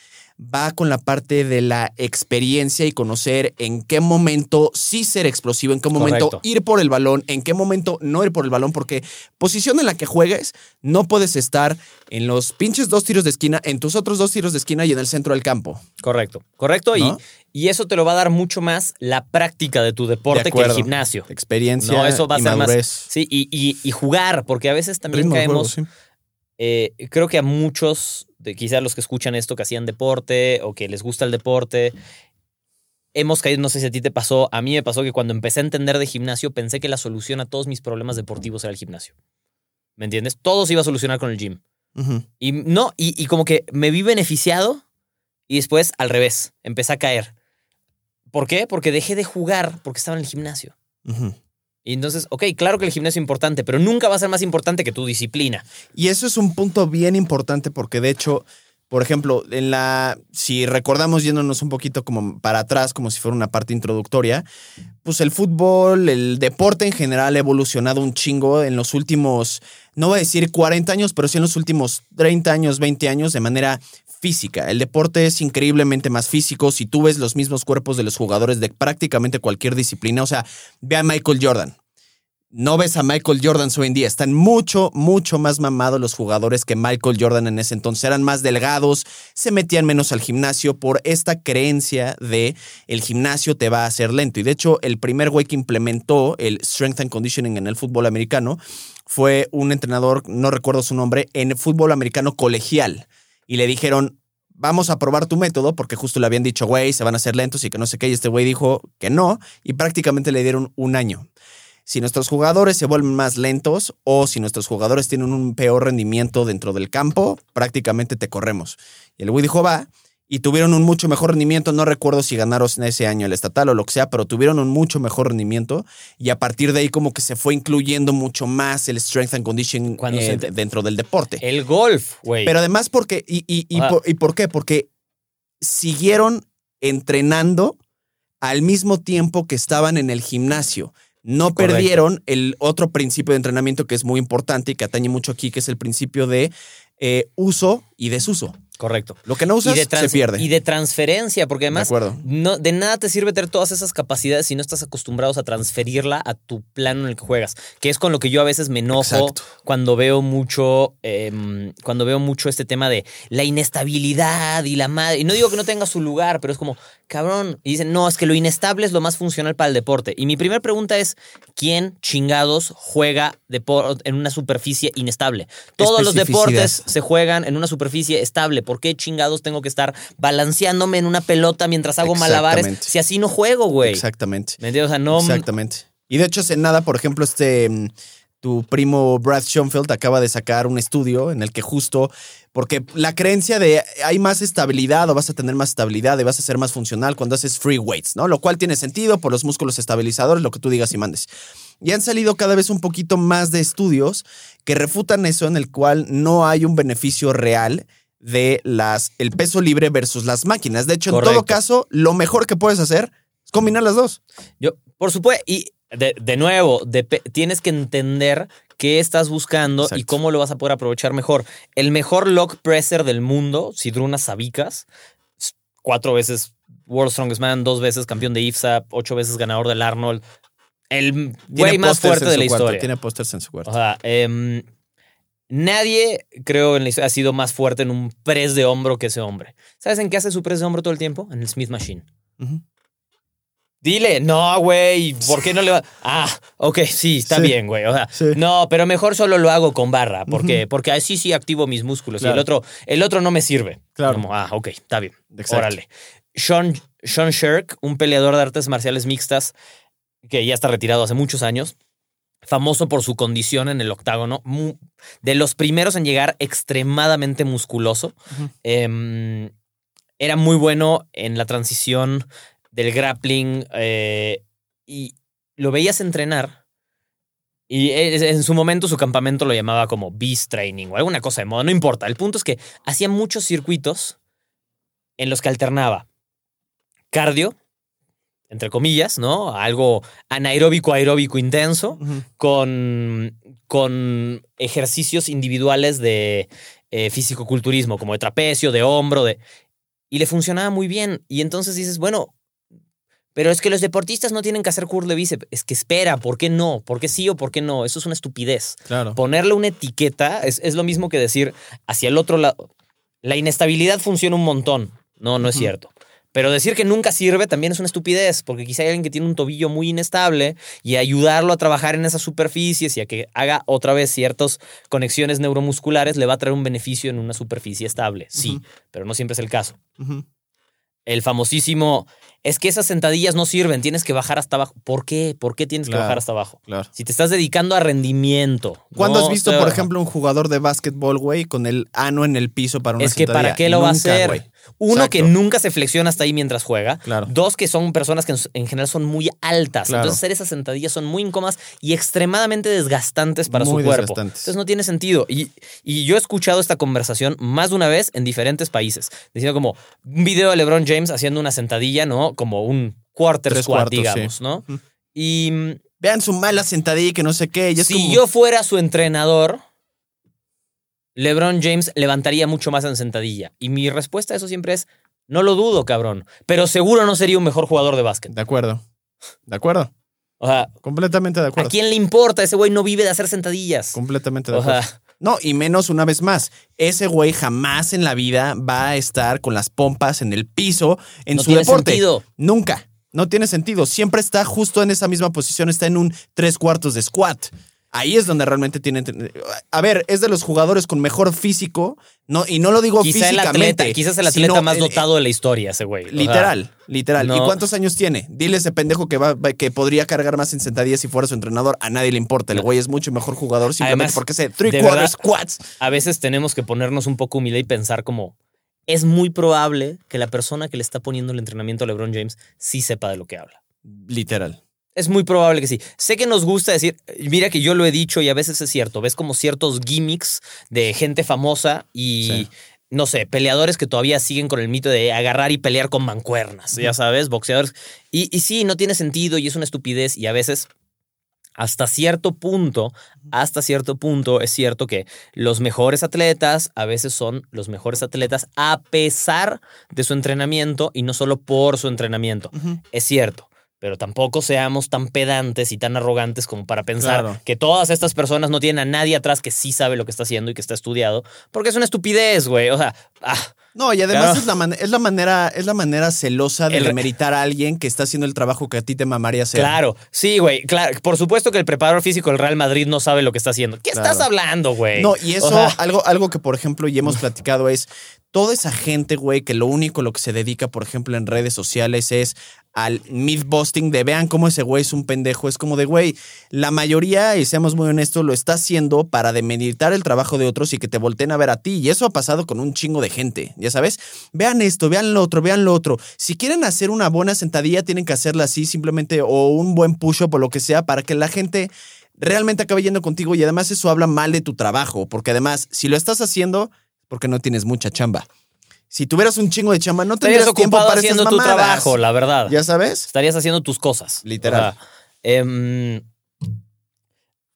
va con la parte de la experiencia y conocer en qué momento sí ser explosivo, en qué momento Correcto. ir por el balón, en qué momento no ir por el balón, porque posición en la que juegues, no puedes estar en los pinches dos tiros de esquina, en tus otros dos tiros de esquina y en el centro del campo. Correcto, correcto. ¿No? Y, y eso te lo va a dar mucho más la práctica de tu deporte De que el gimnasio. Experiencia No, eso va a ser más-. Sí, y, y- y jugar, porque a veces también Ritmo de juego, caemos. sí. eh, creo que a muchos, de quizás los que escuchan esto, que hacían deporte o que les gusta el deporte, hemos caído, no sé si a ti te pasó, a mí me pasó que cuando empecé a entender de gimnasio, pensé que la solución a todos mis problemas deportivos era el gimnasio. ¿Me entiendes? Todo se iba a solucionar con el gym. Y no, y, y como que me vi beneficiado y después al revés, empecé a caer. ¿Por qué? Porque dejé de jugar porque estaba en el gimnasio. Y entonces, ok, claro que el gimnasio es importante, pero nunca va a ser más importante que tu disciplina. Y eso es un punto bien importante porque de hecho, por ejemplo, en la si recordamos yéndonos un poquito como para atrás, como si fuera una parte introductoria, pues el fútbol, el deporte en general ha evolucionado un chingo en los últimos, no voy a decir 40 años, pero sí en los últimos 30 años, 20 años de manera física. El deporte es increíblemente más físico. Si tú ves los mismos cuerpos de los jugadores de prácticamente cualquier disciplina, o sea, ve a Michael Jordan. No ves a Michael Jordan hoy en día. Están mucho, mucho más mamados los jugadores que Michael Jordan en ese entonces. Eran más delgados, se metían menos al gimnasio por esta creencia de el gimnasio te va a hacer lento. Y de hecho, el primer güey que implementó el strength and conditioning en el fútbol americano fue un entrenador, no recuerdo su nombre, en fútbol americano colegial. Y le dijeron, vamos a probar tu método, porque justo le habían dicho, güey, se van a hacer lentos y que no sé qué. Y este güey dijo que no, y prácticamente le dieron un año. Si nuestros jugadores se vuelven más lentos o si nuestros jugadores tienen un peor rendimiento dentro del campo, prácticamente te corremos. Y el güey dijo, va, y tuvieron un mucho mejor rendimiento. No recuerdo si ganaron ese año el estatal o lo que sea, pero tuvieron un mucho mejor rendimiento. Y a partir de ahí, como que se fue incluyendo mucho más el strength and conditioning eh, se- dentro del deporte. El golf, güey. Pero además, porque. ¿Y, y, y Ah. por, y por qué? Porque siguieron entrenando al mismo tiempo que estaban en el gimnasio. No Correcto. perdieron el otro principio de entrenamiento que es muy importante y que atañe mucho aquí, que es el principio de eh, uso y desuso. Correcto. Lo que no Y usas de, se pierde. y de transferencia, porque de además acuerdo. no, de nada te sirve tener todas esas capacidades si no estás acostumbrados a transferirla a tu plano en el que juegas. Que es con lo que yo a veces me enojo Exacto. cuando veo mucho, em, cuando veo mucho este tema de la inestabilidad y la madre. Y no digo que no tenga su lugar, pero es como, cabrón. Y dicen, no, es que lo inestable es lo más funcional para el deporte. Y mi primera pregunta es: ¿quién chingados juega en una superficie inestable? Todos los deportes se juegan en una superficie estable. ¿Por qué chingados tengo que estar balanceándome en una pelota mientras hago malabares si así no juego, güey? Exactamente. ¿Me entiendes? O sea, no. Exactamente. Y de hecho, hace nada, por ejemplo, este mm, tu primo Brad Schoenfeld acaba de sacar un estudio en el que justo, porque la creencia de hay más estabilidad o vas a tener más estabilidad y vas a ser más funcional cuando haces free weights, ¿no? Lo cual tiene sentido por los músculos estabilizadores, lo que tú digas y mandes. Y han salido cada vez un poquito más de estudios que refutan eso en el cual no hay un beneficio real de las el peso libre versus las máquinas. De hecho, en todo caso, lo mejor que puedes hacer es combinar las dos. Yo, por supuesto, y de, de nuevo, tienes que entender qué estás buscando y cómo lo vas a poder aprovechar mejor. El mejor log presser del mundo, Sidruna Sabicas, cuatro veces World Strongest Man, dos veces campeón de IFSA, ocho veces ganador del Arnold. El güey más fuerte de la cuarto, historia. Tiene pósters en su cuarto. O sea, em, nadie, creo, en la historia ha sido más fuerte en un press de hombro que ese hombre. ¿Sabes en qué hace su press de hombro todo el tiempo? En el Smith Machine. Ujú. Dile, no, güey, ¿por qué no le va? Ah, ok, sí, está Sí. bien, güey. O sea, Sí. no, pero mejor solo lo hago con barra, porque, porque así sí activo mis músculos y el otro, el otro no me sirve. Claro. Como, ah, ok, está bien. Exacto. Órale. Sean, Sean Shirk, un peleador de artes marciales mixtas que ya está retirado hace muchos años, famoso por su condición en el octágono, de los primeros en llegar extremadamente musculoso. Em, era muy bueno en la transición del grappling eh, y lo veías entrenar. Y en su momento su campamento lo llamaba como Beast Training o alguna cosa de moda, no importa. El punto es que hacía muchos circuitos en los que alternaba cardio, entre comillas, ¿no? Algo anaeróbico, aeróbico intenso, con, con ejercicios individuales de eh, fisicoculturismo, como de trapecio, de hombro, de... Y le funcionaba muy bien. Y entonces dices, bueno, pero es que los deportistas no tienen que hacer curl de bíceps. Es que espera, ¿por qué no? ¿Por qué sí o por qué no? Eso es una estupidez. Claro. Ponerle una etiqueta es, es lo mismo que decir hacia el otro lado. La inestabilidad funciona un montón. No, no es cierto. Pero decir que nunca sirve también es una estupidez, porque quizá hay alguien que tiene un tobillo muy inestable y ayudarlo a trabajar en esas superficies y a que haga otra vez ciertas conexiones neuromusculares le va a traer un beneficio en una superficie estable. Sí, pero no siempre es el caso. El famosísimo, es que esas sentadillas no sirven, tienes que bajar hasta abajo. ¿Por qué? ¿Por qué tienes que bajar hasta abajo? Claro. Si te estás dedicando a rendimiento. ¿Cuándo no has visto, por ejemplo, un jugador de básquetbol, güey, con el ano en el piso para una Es que sentadilla? para qué lo va a hacer. Uno, Exacto. que nunca se flexiona hasta ahí mientras juega. Claro. Dos, que son personas que en, en general son muy altas. Claro. Entonces, hacer esas sentadillas son muy incómodas y extremadamente desgastantes para Muy su cuerpo. Entonces, no tiene sentido. Y, y yo he escuchado esta conversación más de una vez en diferentes países. Diciendo como un video de LeBron James haciendo una sentadilla, ¿no? Como un quarter Tres squat, cuartos, digamos, sí. ¿no? Y mm, Vean su mala sentadilla que no sé qué. y es si como- yo fuera su entrenador, LeBron James levantaría mucho más en sentadilla. Y mi respuesta a eso siempre es, no lo dudo, cabrón. Pero seguro no sería un mejor jugador de básquet. De acuerdo. De acuerdo. O sea, Completamente de ¿a acuerdo. quién le importa? Ese güey no vive de hacer sentadillas. Completamente de O acuerdo. sea, No, y menos una vez más. Ese güey jamás en la vida va a estar con las pompas en el piso en no su tiene deporte. sentido. Nunca. No tiene sentido. Siempre está justo en esa misma posición, está en un tres cuartos de squat. Ahí es donde realmente tiene. A ver, es de los jugadores con mejor físico, no, y no lo digo Quizá el físicamente. atleta, quizás el atleta más dotado de la historia, ese güey. O sea, Literal, literal. ¿Y cuántos años tiene? Dile a ese pendejo que va, que podría cargar más en sentadillas si fuera su entrenador. A nadie le importa. El güey es mucho mejor jugador simplemente Además, porque hace three quarter squats. a veces tenemos que ponernos un poco humilde y pensar como es muy probable que la persona que le está poniendo el entrenamiento a LeBron James sí sepa de lo que habla. Literal. Es muy probable que sí. Sé que nos gusta decir, mira que yo lo he dicho y a veces es cierto, ves como ciertos gimmicks de gente famosa y Sí. no sé, peleadores que todavía siguen con el mito de agarrar y pelear con mancuernas, ya sabes, boxeadores. Y, y sí, no tiene sentido y es una estupidez y a veces hasta cierto punto, hasta cierto punto es cierto que los mejores atletas a veces son los mejores atletas a pesar de su entrenamiento y no solo por su entrenamiento. Es cierto. Pero tampoco seamos tan pedantes y tan arrogantes como para pensar Claro. que todas estas personas no tienen a nadie atrás que sí sabe lo que está haciendo y que está estudiado. Porque es una estupidez, güey. O sea, ah, No, y además Claro. es, la man- es la manera, es la manera celosa de El- demeritar a alguien que está haciendo el trabajo que a ti te mamaría hacer. claro. Sí, güey. Claro. Por supuesto que el preparador físico del Real Madrid no sabe lo que está haciendo. ¿Qué Claro. estás hablando, güey? No, y eso, O sea, algo, algo que, por ejemplo, ya hemos platicado es toda esa gente, güey, que lo único lo que se dedica, por ejemplo, en redes sociales es al myth-busting de vean cómo ese güey es un pendejo. Es como de, güey, la mayoría, y seamos muy honestos, lo está haciendo para demeritar el trabajo de otros y que te volteen a ver a ti. Y eso ha pasado con un chingo de gente, ya sabes. Vean esto, vean lo otro, vean lo otro. Si quieren hacer una buena sentadilla, tienen que hacerla así simplemente o un buen push-up o lo que sea para que la gente realmente acabe yendo contigo y además eso habla mal de tu trabajo, porque además si lo estás haciendo, porque no tienes mucha chamba. Si tuvieras un chingo de chamba, no estarías tendrías tiempo para haciendo estas tu mamadas. trabajo, la verdad. ¿Ya sabes? Estarías haciendo tus cosas. Literal. O sea, em,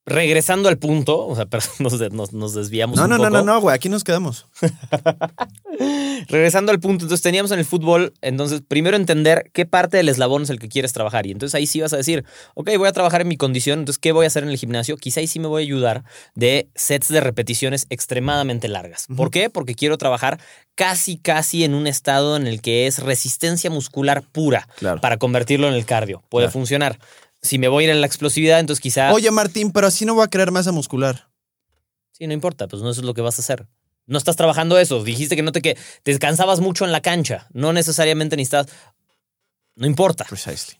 regresando al punto, o sea, pero nos, nos- nos desviamos No, un no, no, poco. no, no, güey, aquí nos quedamos. Regresando al punto, entonces teníamos en el fútbol, entonces primero entender qué parte del eslabón es el que quieres trabajar. Y entonces ahí sí vas a decir, ok, voy a trabajar en mi condición, entonces ¿qué voy a hacer en el gimnasio? Quizá ahí sí me voy a ayudar de sets de repeticiones extremadamente largas. ¿Por qué? Porque quiero trabajar casi, casi en un estado en el que es resistencia muscular pura Claro. para convertirlo en el cardio. Puede Claro. funcionar. Si me voy a ir en la explosividad, entonces quizá... Oye, Martín, pero así no voy a crear masa muscular. Sí, no importa, pues no eso es lo que vas a hacer. No estás trabajando eso. Dijiste que no te que te descansabas mucho en la cancha. No necesariamente necesitas. No importa. Precisely.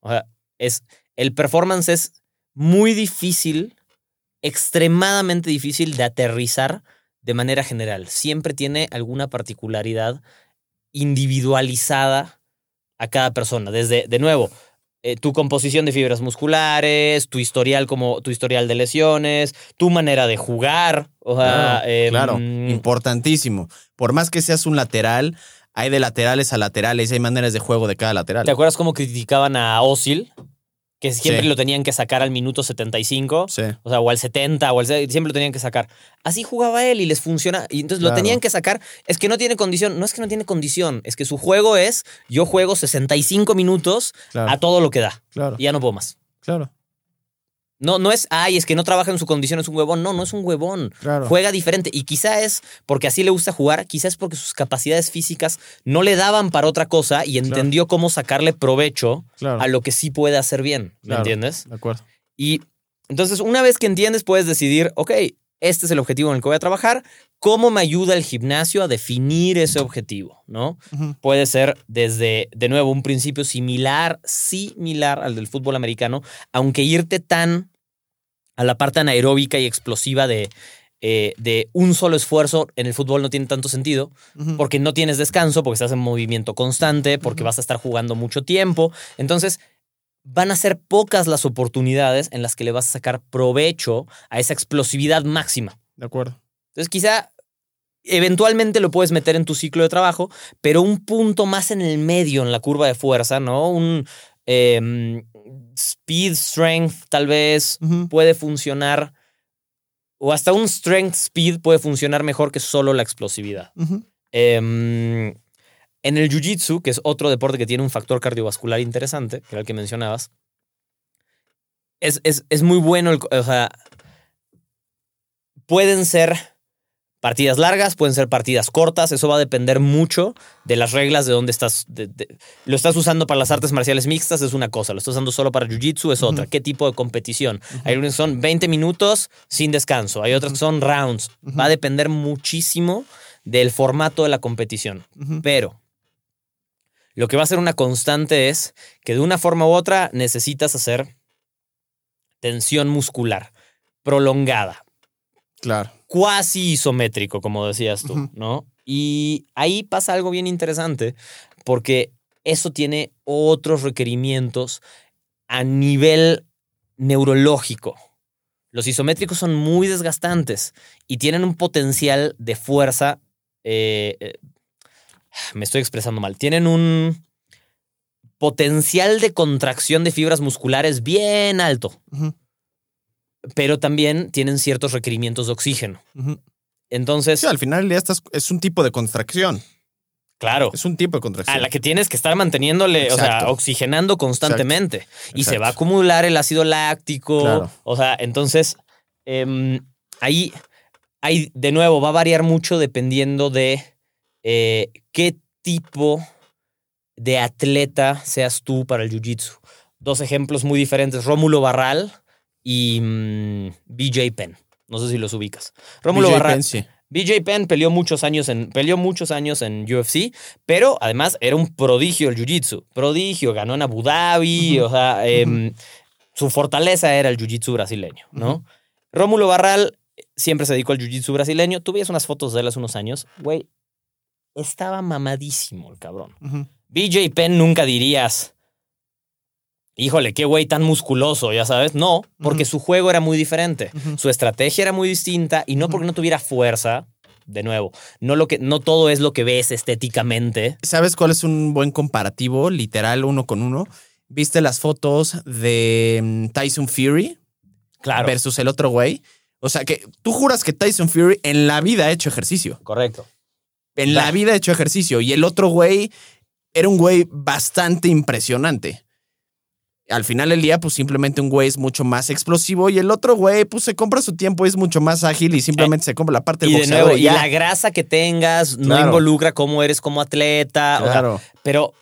O sea, es. El performance es muy difícil, extremadamente difícil de aterrizar de manera general. Siempre tiene alguna particularidad individualizada a cada persona. Desde, de nuevo, eh, tu composición de fibras musculares, tu historial como tu historial de lesiones, tu manera de jugar. O sea, Claro, em, claro, importantísimo. Por más que seas un lateral, hay de laterales a laterales, hay maneras de juego de cada lateral. ¿Te acuerdas cómo criticaban a Osil? Que siempre Sí. lo tenían que sacar al minuto 75. Sí. O sea, o al 70, o al siempre lo tenían que sacar. Así jugaba él y les funciona. Y entonces lo tenían que sacar. Es que no tiene condición. No es que no tiene condición. Es que su juego es: yo juego 65 minutos Claro, a todo lo que da. claro, Y ya no puedo más. claro, No, no es, ay, es que no trabaja en su condición, es un huevón. No, no es un huevón. claro. Juega diferente. Y quizá es porque así le gusta jugar, quizá es porque sus capacidades físicas no le daban para otra cosa y entendió cómo sacarle provecho claro, a lo que sí puede hacer bien. ¿Me entiendes? De acuerdo. Y entonces, una vez que entiendes, puedes decidir, ok, este es el objetivo en el que voy a trabajar, ¿cómo me ayuda el gimnasio a definir ese objetivo? ¿No? Puede ser desde, de nuevo, un principio similar, similar al del fútbol americano, aunque irte tan a la parte anaeróbica y explosiva de, eh, de un solo esfuerzo en el fútbol no tiene tanto sentido, porque no tienes descanso, porque estás en movimiento constante, porque vas a estar jugando mucho tiempo. Entonces, van a ser pocas las oportunidades en las que le vas a sacar provecho a esa explosividad máxima. De acuerdo. Entonces, quizá eventualmente lo puedes meter en tu ciclo de trabajo, pero un punto más en el medio en la curva de fuerza, ¿no? Un em, speed strength tal vez puede funcionar, o hasta un strength speed puede funcionar mejor que solo la explosividad. Em, en el jiu-jitsu, que es otro deporte que tiene un factor cardiovascular interesante, que era el que mencionabas, es, es- es muy bueno. el o sea, pueden ser partidas largas, pueden ser partidas cortas. Eso va a depender mucho de las reglas de dónde estás. de- de- lo estás usando para las artes marciales mixtas, es una cosa. Lo estás usando solo para jiu-jitsu, es otra. ¿Qué tipo de competición? Hay unas que son 20 minutos sin descanso. Hay otras que son rounds. Va a depender muchísimo del formato de la competición. Pero lo que va a ser una constante es que de una forma u otra necesitas hacer tensión muscular prolongada, Claro. Cuasi isométrico, como decías tú. ¿no? Y ahí pasa algo bien interesante porque eso tiene otros requerimientos a nivel neurológico. Los isométricos son muy desgastantes y tienen un potencial de fuerza. eh, eh, me estoy expresando mal. Tienen un potencial de contracción de fibras musculares bien alto. Pero también tienen ciertos requerimientos de oxígeno. Entonces, Sí, al final día estás- es un tipo de contracción. claro, Es un tipo de contracción. a la que tienes que estar manteniéndole, o sea, oxigenando constantemente. Y se va a acumular el ácido láctico. Claro. O sea, entonces, em, ahí, ahí, de nuevo, va a variar mucho dependiendo de eh, qué tipo de atleta seas tú para el jiu-jitsu. Dos ejemplos muy diferentes, Rómulo Barral y mm, BJ Penn. No sé si los ubicas. Rómulo. Penn, sí. BJ Penn peleó muchos años en peleó muchos años en UFC, pero además era un prodigio el jiu-jitsu. Prodigio, ganó en Abu Dhabi, o sea, em, su fortaleza era el jiu-jitsu brasileño, ¿no? Rómulo Barral siempre se dedicó al jiu-jitsu brasileño. Tú veías unas fotos de él hace unos años, güey, estaba mamadísimo el cabrón. BJ Penn nunca dirías, híjole, qué güey tan musculoso, ya sabes. No, porque su juego era muy diferente. Su estrategia era muy distinta y no porque no tuviera fuerza, de nuevo, no, lo que, no todo es lo que ves estéticamente. ¿Sabes cuál es un buen comparativo, literal, uno con uno? ¿Viste las fotos de mm, Tyson Fury Claro. versus el otro güey? O sea, que tú juras que Tyson Fury en la vida ha hecho ejercicio. Correcto. En la vida ha hecho ejercicio. Y el otro güey era un güey bastante impresionante. Al final del día, pues simplemente un güey es mucho más explosivo y el otro güey, pues se compra su tiempo, es mucho más ágil y simplemente se compra la parte del Y de nuevo, y ya. la grasa que tengas no Claro. involucra cómo eres como atleta. o sea, Claro. pero.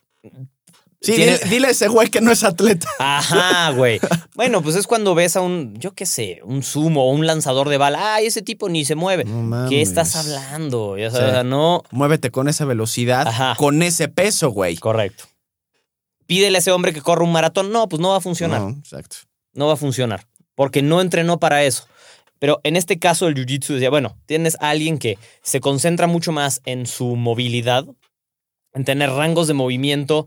sí, tiene- dile, dile a ese güey que no es atleta. Ajá, güey. Bueno, pues es cuando ves a un, yo qué sé, un sumo o un lanzador de bala. Ay, ese tipo ni se mueve. No mames. ¿Qué estás hablando? Ya sabes, Sí. o sea, no. Muévete con esa velocidad, Ajá. con ese peso, güey. Correcto. Pídele a ese hombre que corra un maratón. No, pues no va a funcionar. No, exacto. no va a funcionar, porque no entrenó para eso. Pero en este caso el Jiu-Jitsu decía, bueno, tienes a alguien que se concentra mucho más en su movilidad, en tener rangos de movimiento,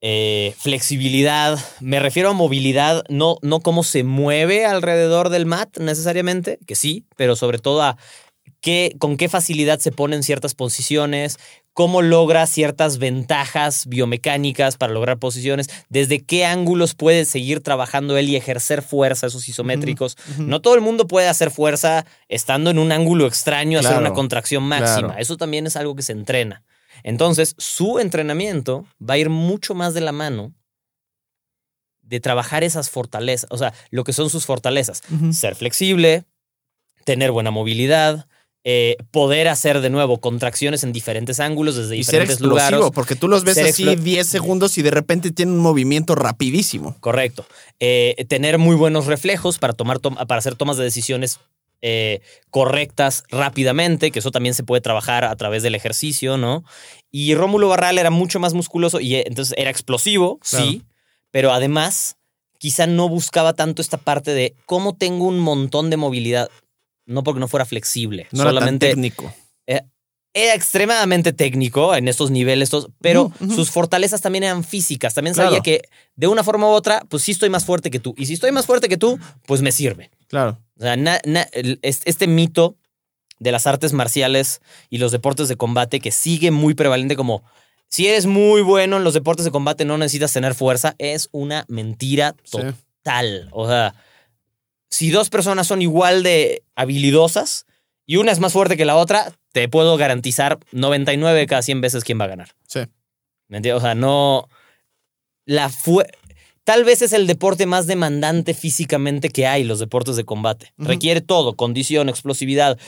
eh, flexibilidad. Me refiero a movilidad, no, no cómo se mueve alrededor del mat necesariamente, que sí, pero sobre todo a qué, con qué facilidad se pone en ciertas posiciones, cómo logra ciertas ventajas biomecánicas para lograr posiciones, desde qué ángulos puede seguir trabajando él y ejercer fuerza, esos isométricos. No todo el mundo puede hacer fuerza estando en un ángulo extraño, hacer una contracción máxima. claro. Eso también es algo que se entrena. Entonces, su entrenamiento va a ir mucho más de la mano de trabajar esas fortalezas, o sea, lo que son sus fortalezas. Ser flexible, tener buena movilidad, eh, poder hacer de nuevo contracciones en diferentes ángulos desde Y ser diferentes explosivo, lugares. porque tú los ves así explo- 10 segundos y de repente tienen un movimiento rapidísimo. Correcto. Eh, tener muy buenos reflejos para, tomar tom- para hacer tomas de decisiones eh, correctas rápidamente, que eso también se puede trabajar a través del ejercicio, ¿no? Y Rómulo Barral era mucho más musculoso y entonces era explosivo, Claro. sí, pero además quizá no buscaba tanto esta parte de cómo tengo un montón de movilidad, no porque no fuera flexible, No era tan solamente técnico. era extremadamente técnico en estos niveles, estos, pero sus fortalezas también eran físicas. También Claro. sabía que de una forma u otra, pues sí estoy más fuerte que tú. Y si estoy más fuerte que tú, pues me sirve. Claro. O sea, na- na- este mito de las artes marciales y los deportes de combate que sigue muy prevalente como si eres muy bueno en los deportes de combate no necesitas tener fuerza, es una mentira Sí. total. O sea, si dos personas son igual de habilidosas y una es más fuerte que la otra, te puedo garantizar 99 de cada 100 veces quién va a ganar. Sí. ¿Me entiendes? O sea, no. La fue. Tal vez es el deporte más demandante físicamente que hay, los deportes de combate. Requiere todo: condición, explosividad,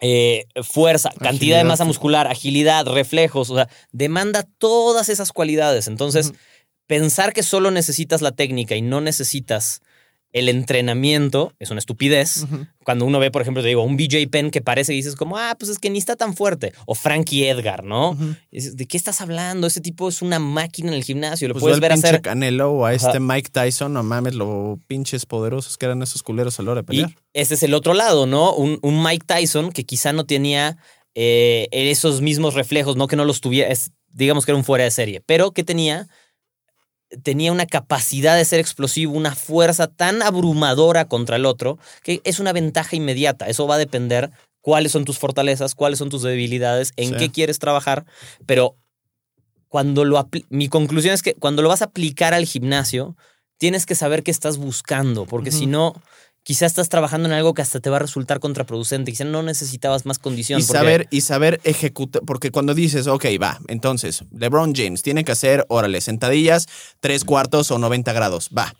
eh, fuerza, cantidad de masa muscular, agilidad, reflejos. O sea, demanda todas esas cualidades. Entonces, pensar que solo necesitas la técnica y no necesitas el entrenamiento es una estupidez. Cuando uno ve, por ejemplo, te digo, un BJ Penn que parece y dices como, ah, pues es que ni está tan fuerte. O Frankie Edgar, ¿no? Y dices, ¿De qué estás hablando? Ese tipo es una máquina en el gimnasio. Lo Pues puedes ver pinche hacer. Canelo o a este. Mike Tyson, no mames, lo pinches poderosos que eran esos culeros a la hora de Y pelear. ese es el otro lado, ¿no? Un, un Mike Tyson que quizá no tenía eh, esos mismos reflejos, no que no los tuviera, es- digamos que era un fuera de serie, pero que tenía, tenía una capacidad de ser explosivo, una fuerza tan abrumadora contra el otro, que es una ventaja inmediata. Eso va a depender cuáles son tus fortalezas, cuáles son tus debilidades, en Sí. qué quieres trabajar, pero cuando lo mi conclusión es que cuando lo vas a aplicar al gimnasio, tienes que saber qué estás buscando, porque si no, quizás estás trabajando en algo que hasta te va a resultar contraproducente, quizás no necesitabas más condición. Y porque- saber, y saber ejecutar, porque cuando dices, ok, va, entonces, LeBron James tiene que hacer, órale, sentadillas, tres cuartos o 90 grados, va.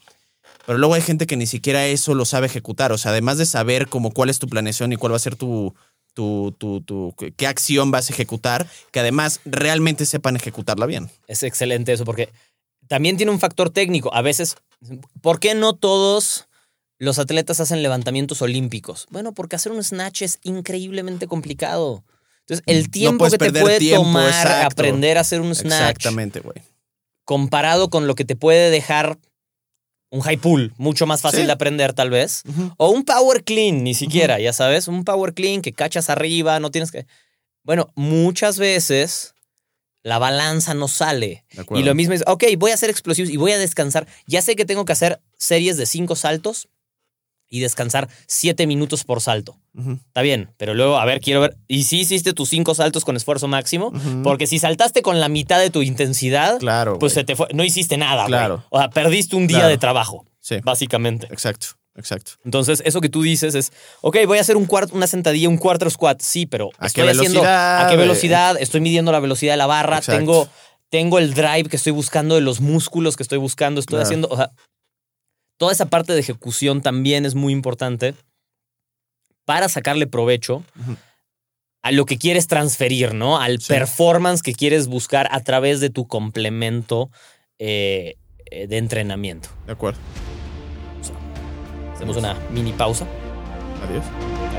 Pero luego hay gente que ni siquiera eso lo sabe ejecutar. O sea, además de saber como cuál es tu planeación y cuál va a ser tu, tu, tu, tu- qué acción vas a ejecutar, que además realmente sepan ejecutarla bien. Es excelente eso, porque también tiene un factor técnico. A veces, ¿por qué no todos los atletas hacen levantamientos olímpicos? Bueno, porque hacer un snatch es increíblemente complicado. Entonces, el tiempo que te puede tiempo, tomar exacto. aprender a hacer un snatch Exactamente, güey. comparado con lo que te puede dejar un high pull, mucho más fácil Sí. de aprender tal vez. O un power clean, ni siquiera, ya sabes, un power clean que cachas arriba, no tienes que... Bueno, muchas veces la balanza no sale. Y lo mismo es, ok, voy a hacer explosivos y voy a descansar. Ya sé que tengo que hacer series de cinco saltos y descansar siete minutos por salto. Está bien, pero luego, a ver, quiero ver. ¿Y si hiciste tus cinco saltos con esfuerzo máximo? Porque si saltaste con la mitad de tu intensidad, Claro. pues se te fue. No hiciste nada. Claro. O sea, perdiste un día Claro. de trabajo, Sí, básicamente. exacto, exacto. Entonces, eso que tú dices es, ok, voy a hacer un cuarto, una sentadilla, un quarter squat. Sí, pero ¿A estoy qué haciendo velocidad? a qué velocidad, estoy midiendo la velocidad de la barra, Exacto. tengo, tengo el drive que estoy buscando de los músculos que estoy buscando, estoy Claro. haciendo, o sea, toda esa parte de ejecución también es muy importante para sacarle provecho a lo que quieres transferir, ¿no? Al Sí. performance que quieres buscar a través de tu complemento eh, de entrenamiento. De acuerdo. Hacemos una mini pausa. Adiós. Adiós.